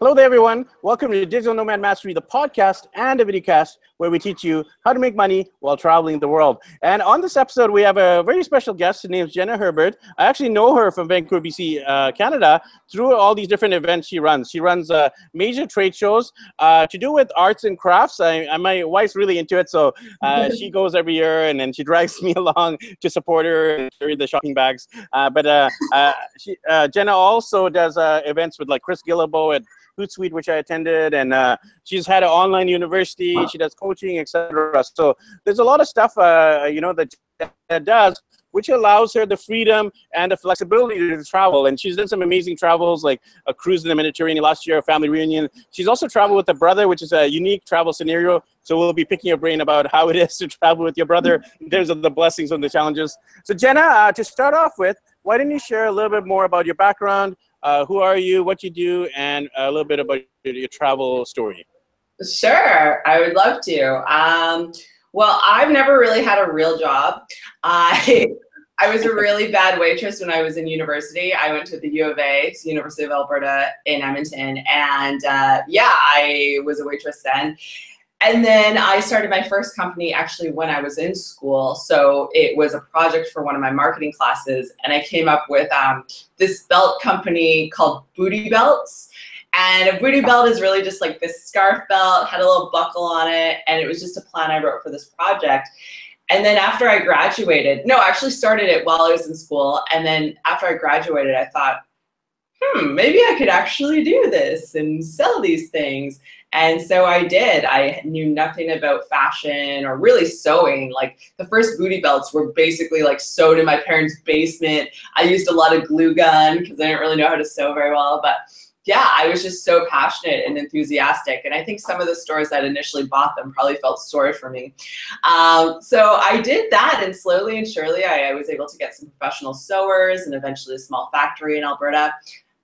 Hello there, everyone. Welcome to Digital Nomad Mastery, the podcast and a videocast where we teach you how to make money while traveling the world. And on this episode, we have a very special guest. Her name is Jenna Herbert. I actually know her from Vancouver, BC, uh, Canada, through all these different events she runs. She runs uh, major trade shows uh, to do with arts and crafts. I, I, my wife's really into it, so uh, she goes every year and then she drags me along to support her and carry the shopping bags. Uh, but uh, she, Jenna also does events with like Chris Guillebeau at Hootsuite, which I attended, and uh, she's had an online university. She does coaching, etc. So there's a lot of stuff, uh, you know, that that does, which allows her the freedom and the flexibility to travel. And she's done some amazing travels, like a cruise in the Mediterranean last year, a family reunion. She's also traveled with a brother, which is a unique travel scenario. So we'll be picking your brain about how it is to travel with your brother in terms of the blessings and the challenges. So Jenna, uh, to start off with, why don't you share a little bit more about your background, uh, who are you, what you do, and a little bit about your, your travel story. Sure, I would love to. Um, well, I've never really had a real job. I I was a really bad waitress when I was in university. I went to the U of A, University of Alberta in Edmonton, and uh, yeah, I was a waitress then and then I started my first company actually when I was in school. So it was a project for one of my marketing classes, and I came up with um, this belt company called Booty Belts. And a booty belt is really just like this scarf belt, had a little buckle on it, and it was just a plan I wrote for this project. And then after I graduated, no, I actually started it while I was in school. And then after I graduated, I thought, hmm, maybe I could actually do this and sell these things. And so I did. I knew nothing about fashion or really sewing. Like the first booty belts were basically like sewed in my parents' basement. I used a lot of glue gun because I didn't really know how to sew very well. But yeah, I was just so passionate and enthusiastic. And I think some of the stores that initially bought them probably felt sorry for me. Um, so I did that, and slowly and surely, I, I was able to get some professional sewers and eventually a small factory in Alberta.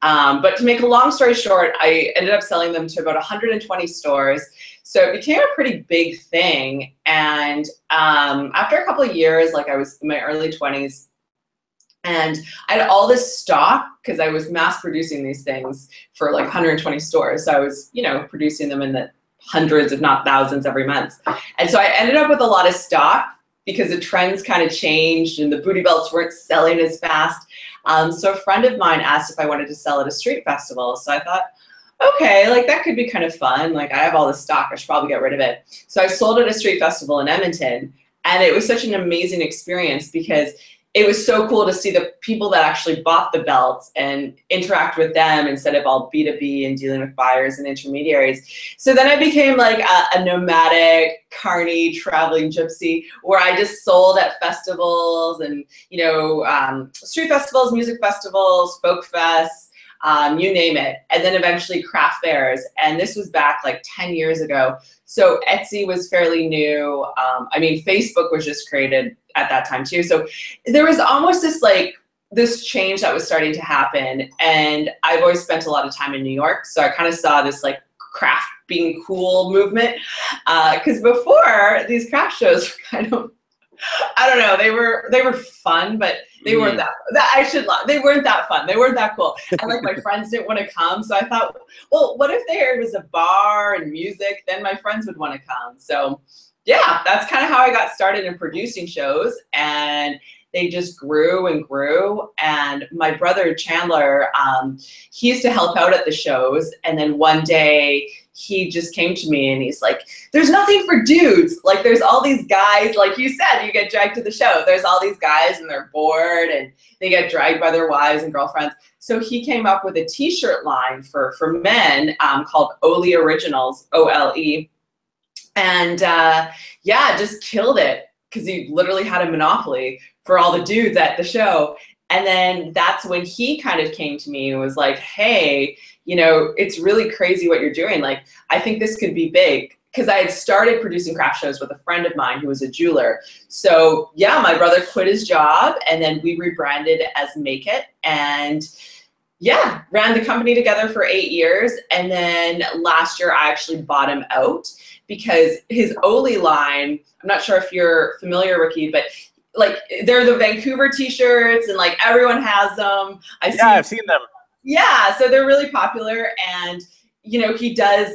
Um, but to make a long story short, I ended up selling them to about 120 stores. So it became a pretty big thing. And um, after a couple of years, like I was in my early 20s, and I had all this stock because I was mass producing these things for like 120 stores. So I was, you know, producing them in the hundreds, if not thousands, every month. And so I ended up with a lot of stock because the trends kind of changed and the booty belts weren't selling as fast. Um, so a friend of mine asked if I wanted to sell at a street festival. So I thought, okay, like that could be kind of fun. Like I have all this stock, I should probably get rid of it. So I sold at a street festival in Edmonton. And it was such an amazing experience because it was so cool to see the people that actually bought the belts and interact with them instead of all B2B and dealing with buyers and intermediaries. So then I became like a, a nomadic, carny, traveling gypsy where I just sold at festivals and, you know, um, street festivals, music festivals, folk fests, um, you name it. And then eventually craft fairs. And this was back like 10 years ago. So Etsy was fairly new. Um, I mean, Facebook was just created at that time too. So there was almost this like, this change that was starting to happen. And I've always spent a lot of time in New York. So I kind of saw this like craft being cool movement. Because uh, before, these craft shows were kind of I don't know. They were they were fun, but they weren't that, that I should they weren't that fun. They weren't that cool. And like my friends didn't want to come, so I thought, well, what if there was a bar and music? Then my friends would want to come. So yeah, that's kind of how I got started in producing shows and they just grew and grew. And my brother Chandler, um, he used to help out at the shows. And then one day he just came to me and he's like, there's nothing for dudes. Like there's all these guys, like you said, you get dragged to the show. There's all these guys and they're bored and they get dragged by their wives and girlfriends. So he came up with a t-shirt line for, for men um, called Ole Originals, O-L-E. And uh, yeah, just killed it because he literally had a monopoly for all the dudes at the show. And then that's when he kind of came to me and was like, hey, you know, it's really crazy what you're doing. Like, I think this could be big. Because I had started producing craft shows with a friend of mine who was a jeweler. So, yeah, my brother quit his job and then we rebranded as Make It. And yeah, ran the company together for eight years. And then last year, I actually bought him out because his Ole line, I'm not sure if you're familiar, Ricky, but like they're the Vancouver t-shirts and like everyone has them. I yeah, see, I've seen them. Yeah, so they're really popular and you know, he does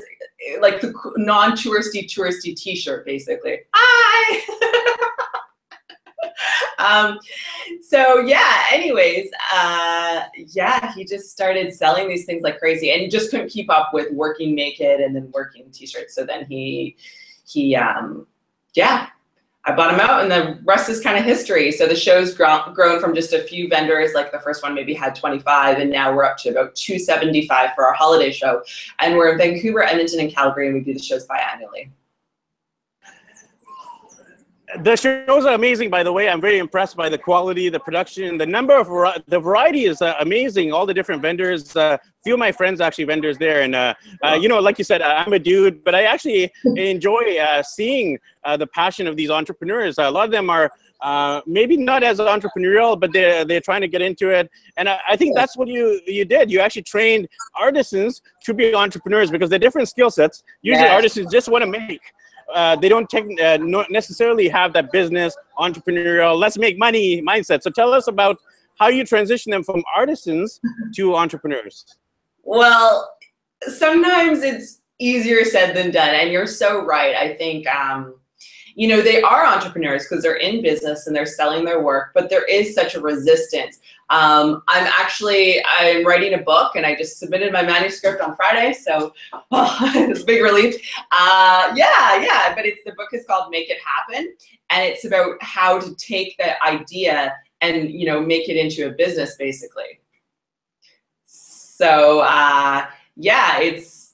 like the non-touristy touristy T-shirt, basically. Hi. um, so yeah. Anyways, uh, yeah, he just started selling these things like crazy, and just couldn't keep up with working Make It and then working T-shirts. So then he he um, yeah I bought them out, and the rest is kind of history. So the show's grown, grown from just a few vendors, like the first one maybe had 25, and now we're up to about 275 for our holiday show. And we're in Vancouver, Edmonton, and Calgary, and we do the shows biannually. The shows are amazing, by the way. I'm very impressed by the quality, the production, the number of the variety is uh, amazing. All the different vendors. Uh, few of my friends actually vendors there, and uh, uh you know, like you said, I'm a dude, but I actually enjoy uh, seeing uh, the passion of these entrepreneurs. a lot of them are. maybe not as entrepreneurial, but they're they're trying to get into it, and I, I think that's what you you did. You actually trained artisans to be entrepreneurs because they're different skill sets. Usually, yes. artisans just want to make uh, they don't take, uh, necessarily have that business entrepreneurial let's make money mindset. So tell us about how you transition them from artisans to entrepreneurs. Well sometimes it's easier said than done and you're so right. I think um, you know they are entrepreneurs because they're in business and they're selling their work but there is such a resistance um, I'm actually I'm writing a book, and I just submitted my manuscript on Friday, so oh, it's a big relief. Uh, yeah, yeah, but it's the book is called Make It Happen, and it's about how to take that idea and you know make it into a business, basically. So uh, yeah, it's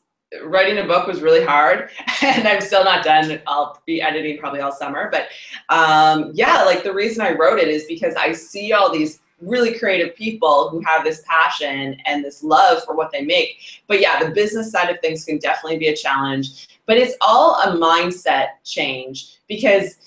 writing a book was really hard and i'm still not done i'll be editing probably all summer but um, yeah like the reason i wrote it is because i see all these really creative people who have this passion and this love for what they make. But yeah, the business side of things can definitely be a challenge. But it's all a mindset change because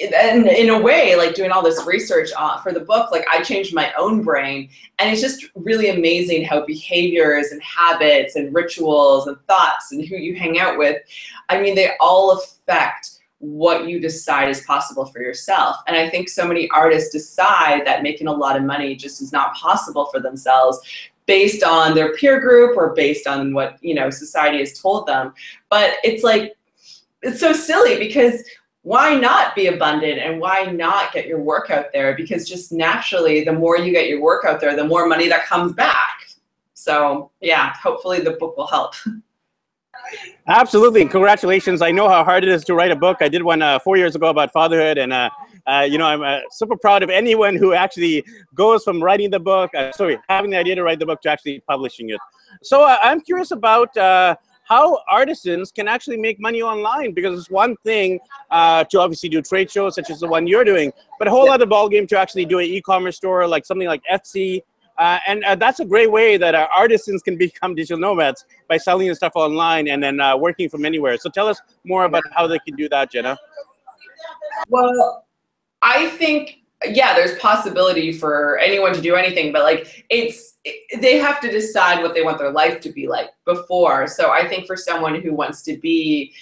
and in a way, like doing all this research on, for the book, like I changed my own brain. And it's just really amazing how behaviors and habits and rituals and thoughts and who you hang out with, I mean, they all affect what you decide is possible for yourself. And I think so many artists decide that making a lot of money just is not possible for themselves based on their peer group or based on what, you know, society has told them. But it's like it's so silly because why not be abundant and why not get your work out there? Because just naturally, the more you get your work out there, the more money that comes back. So, yeah, hopefully the book will help. Absolutely, congratulations! I know how hard it is to write a book. I did one uh, four years ago about fatherhood, and uh, uh, you know I'm uh, super proud of anyone who actually goes from writing the book, uh, sorry, having the idea to write the book to actually publishing it. So uh, I'm curious about how artisans can actually make money online because it's one thing uh, to obviously do trade shows such as the one you're doing, but a whole other ballgame to actually do an e-commerce store like something like Etsy uh, and uh, that's a great way that uh, artisans can become digital nomads by selling the stuff online and then uh, working from anywhere. So tell us more about how they can do that, Jenna. Well, I think yeah, there's possibility for anyone to do anything, but like it's it, they have to decide what they want their life to be like before. So I think for someone who wants to be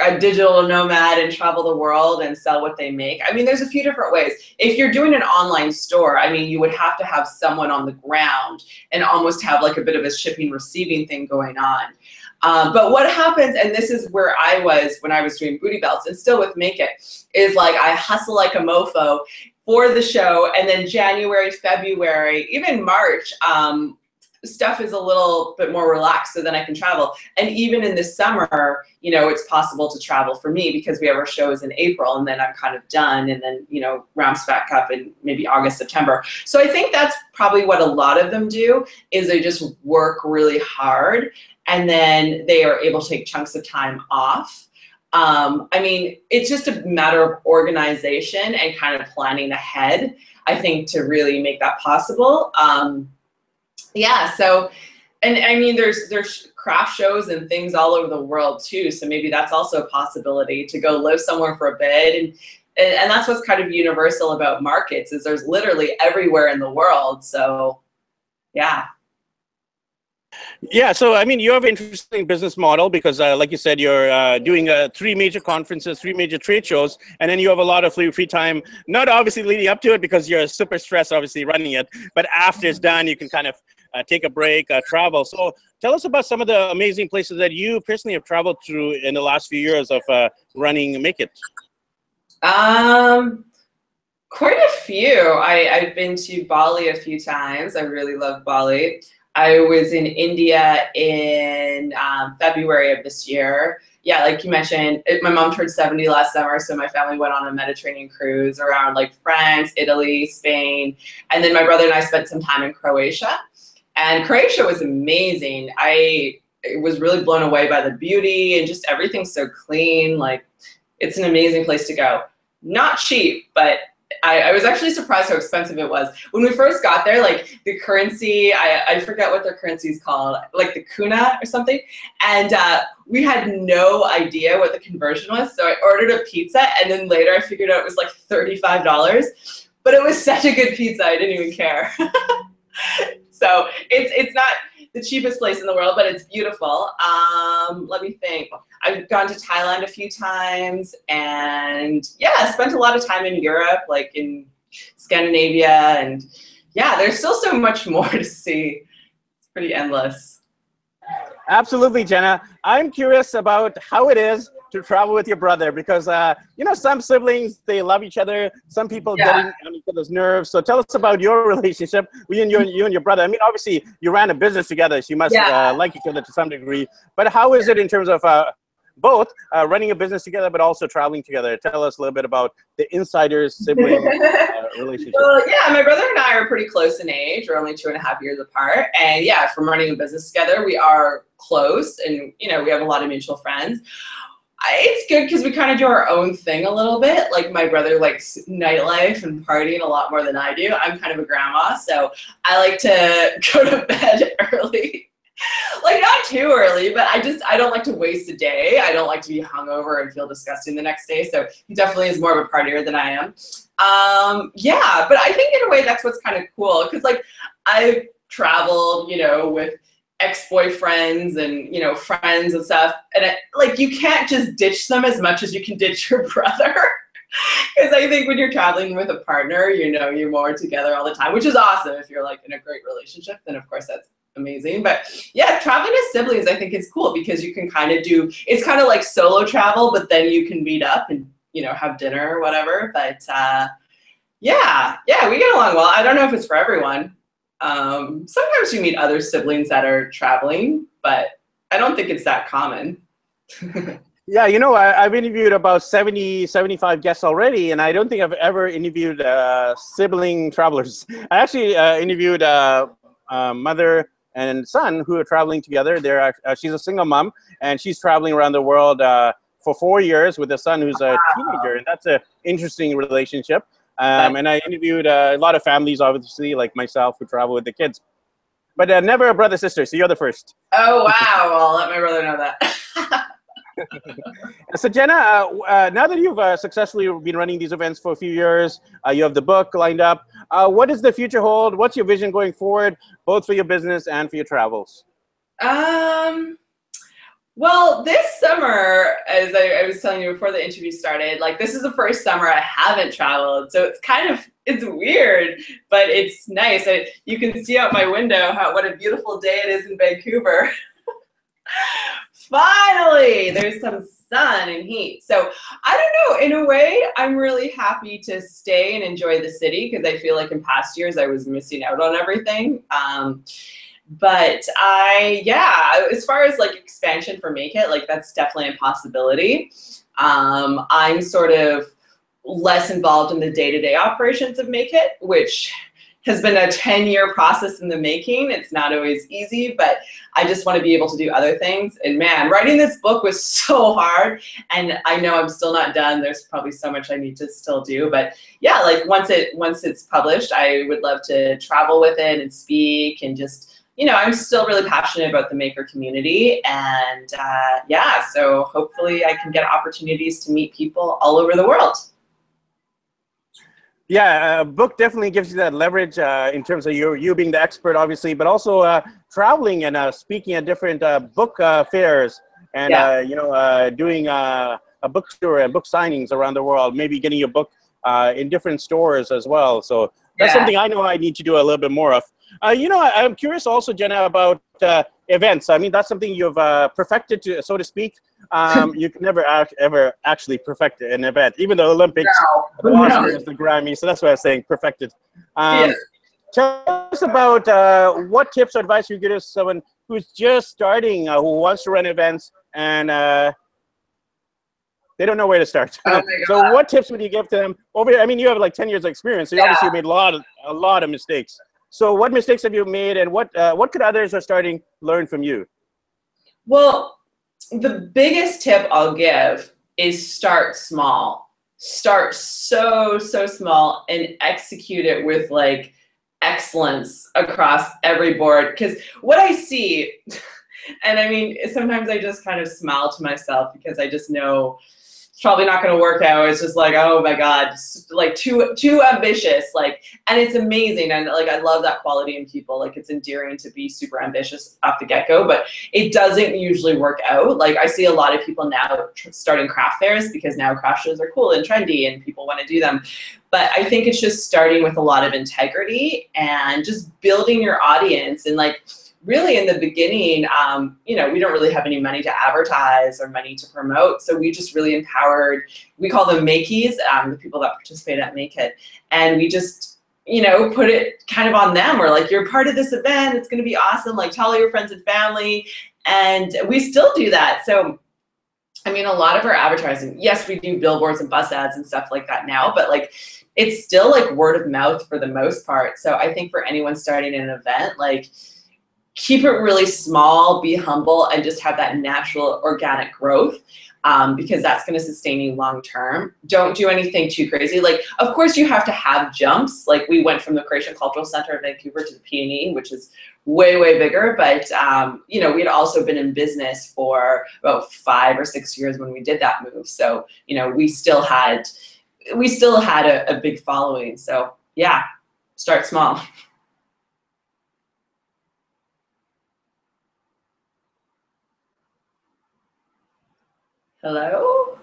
a digital nomad and travel the world and sell what they make. I mean, there's a few different ways. If you're doing an online store, I mean, you would have to have someone on the ground and almost have like a bit of a shipping receiving thing going on. Um, but what happens, and this is where I was when I was doing booty belts and still with Make It, is like I hustle like a mofo for the show. And then January, February, even March, um, stuff is a little bit more relaxed so then I can travel. And even in the summer, you know, it's possible to travel for me because we have our shows in April and then I'm kind of done and then, you know, ramps back up in maybe August, September. So I think that's probably what a lot of them do is they just work really hard and then they are able to take chunks of time off. Um, I mean, it's just a matter of organization and kind of planning ahead, I think, to really make that possible. Um, yeah, so and I mean there's there's craft shows and things all over the world too. So maybe that's also a possibility to go live somewhere for a bit and and that's what's kind of universal about markets is there's literally everywhere in the world. So yeah. Yeah, so I mean, you have an interesting business model because, uh, like you said, you're uh, doing uh, three major conferences, three major trade shows, and then you have a lot of free, time. Not obviously leading up to it because you're super stressed, obviously running it, but after it's done, you can kind of uh, take a break, uh, travel. So tell us about some of the amazing places that you personally have traveled through in the last few years of uh, running Make It. Um, quite a few. I, I've been to Bali a few times. I really love Bali. I was in India in um, February of this year. Yeah, like you mentioned, it, my mom turned 70 last summer, so my family went on a Mediterranean cruise around like France, Italy, Spain, and then my brother and I spent some time in Croatia. And Croatia was amazing. I was really blown away by the beauty and just everything so clean. Like, it's an amazing place to go. Not cheap, but I, I, was actually surprised how expensive it was. When we first got there, like the currency, I, I forget what their currency is called, like the kuna or something. And uh, we had no idea what the conversion was. So I ordered a pizza and then later I figured out it was like $35. But it was such a good pizza, I didn't even care. so it's, it's not the cheapest place in the world, but it's beautiful. Um, let me think. I've gone to Thailand a few times, and yeah, spent a lot of time in Europe, like in Scandinavia, and yeah, there's still so much more to see. It's pretty endless. Absolutely, Jenna. I'm curious about how it is to travel with your brother because uh, you know some siblings they love each other. Some people yeah. get on each other's nerves. So tell us about your relationship you and your, you and your brother. I mean, obviously you ran a business together, so you must yeah. uh, like each other to some degree. But how is it in terms of uh, both uh, running a business together, but also traveling together. Tell us a little bit about the insiders sibling uh, relationship. Well, yeah, my brother and I are pretty close in age. We're only two and a half years apart, and yeah, from running a business together, we are close, and you know, we have a lot of mutual friends it's good because we kind of do our own thing a little bit. Like my brother likes nightlife and partying a lot more than I do. I'm kind of a grandma, so I like to go to bed early. like not too early, but I just I don't like to waste a day. I don't like to be hungover and feel disgusting the next day. So he definitely is more of a partier than I am. Um, yeah, but I think in a way that's what's kind of cool because like I've traveled, you know, with ex-boyfriends and you know friends and stuff. And it, like you can't just ditch them as much as you can ditch your brother. Because i think when you're traveling with a partner you know you're more together all the time which is awesome if you're like in a great relationship then of course that's amazing. But yeah traveling as siblings i think is cool because you can kind of do it's kind of like solo travel but then you can meet up and you know have dinner or whatever. But uh yeah yeah we get along well. I don't know if it's for everyone um, sometimes you meet other siblings that are traveling, but I don't think it's that common. yeah, you know, I, have interviewed about 70, 75 guests already, and I don't think I've ever interviewed uh, sibling travelers. I actually uh, interviewed a uh, uh, mother and son who are traveling together. They're uh, she's a single mom, and she's traveling around the world uh, for four years with a son who's a teenager, and that's an interesting relationship. Um, and I interviewed uh, a lot of families, obviously, like myself, who travel with the kids. But uh, never a brother sister, so you're the first. Oh wow! Well, I'll let my brother know that. so Jenna, uh, uh, now that you've uh, successfully been running these events for a few years, uh, you have the book lined up. Uh, what does the future hold? What's your vision going forward, both for your business and for your travels? Um, well, this summer, as I, I, was telling you before the interview started, like this is the first summer I haven't traveled, so it's kind of it's weird, but it's nice. I, you can see out my window how what a beautiful day it is in Vancouver. Finally, there's some sun and heat. So I don't know. In a way, I'm really happy to stay and enjoy the city because I feel like in past years I was missing out on everything. Um, but I, yeah, as far as like expansion for Make It, like that's definitely a possibility. Um, I'm sort of less involved in the day-to-day operations of Make It, which has been a 10 year process in the making. It's not always easy, but I just want to be able to do other things. And man, writing this book was so hard. And I know I'm still not done. There's probably so much I need to still do. But yeah, like once it once it's published, I would love to travel with it and speak and just you know, I'm still really passionate about the maker community. And uh, yeah, so hopefully I can get opportunities to meet people all over the world. Yeah, a book definitely gives you that leverage uh, in terms of you, you being the expert, obviously, but also uh, traveling and uh, speaking at different uh, book uh, fairs and, yeah. you know, doing a book tour and book signings around the world, maybe getting your book in different stores as well. So that's yeah. something I know I need to do a little bit more of. Uh, you know, I, am curious also, Jenna, about uh, events. I mean, that's something you've uh, perfected, to, so to speak. Um, you can never act, ever actually perfect an event, even the Olympics, no. the Oscars, no. the Grammy. So that's why I was saying perfected. Um. Tell us about uh, what tips or advice you give to someone who's just starting, uh, who wants to run events, and uh, they don't know where to start. Oh so, what tips would you give to them? Over, I mean, you have like ten years of experience, so you yeah. obviously made a lot of a lot of mistakes. So, what mistakes have you made, and what uh, what could others who are starting learn from you? Well, the biggest tip I'll give is start small. Start so so small and execute it with like excellence across every board. Because what I see, and I mean, sometimes I just kind of smile to myself because I just know probably not going to work out. It's just like, oh my God, like too, too ambitious. Like, and it's amazing. And like, I love that quality in people. Like it's endearing to be super ambitious off the get go, but it doesn't usually work out. Like I see a lot of people now starting craft fairs because now craft shows are cool and trendy and people want to do them. But I think it's just starting with a lot of integrity and just building your audience and like, really in the beginning, um, you know, we don't really have any money to advertise or money to promote. So we just really empowered, we call them Makeys, um, the people that participate at Make It. And we just, you know, put it kind of on them. We're like, you're part of this event. It's going to be awesome. Like tell all your friends and family. And we still do that. So I mean, a lot of our advertising, yes, we do billboards and bus ads and stuff like that now, but like it's still like word of mouth for the most part. So I think for anyone starting an event, like keep it really small, be humble, and just have that natural organic growth. Um, because that's going to sustain you long term. Don't do anything too crazy. Like, of course, you have to have jumps. Like, we went from the Croatian Cultural Center in Vancouver to the PNE, which is way, way bigger. But, um, you know, we had also been in business for about five or six years when we did that move. So, you know, we still had, we still had a, a big following. So, yeah, start small. Hello?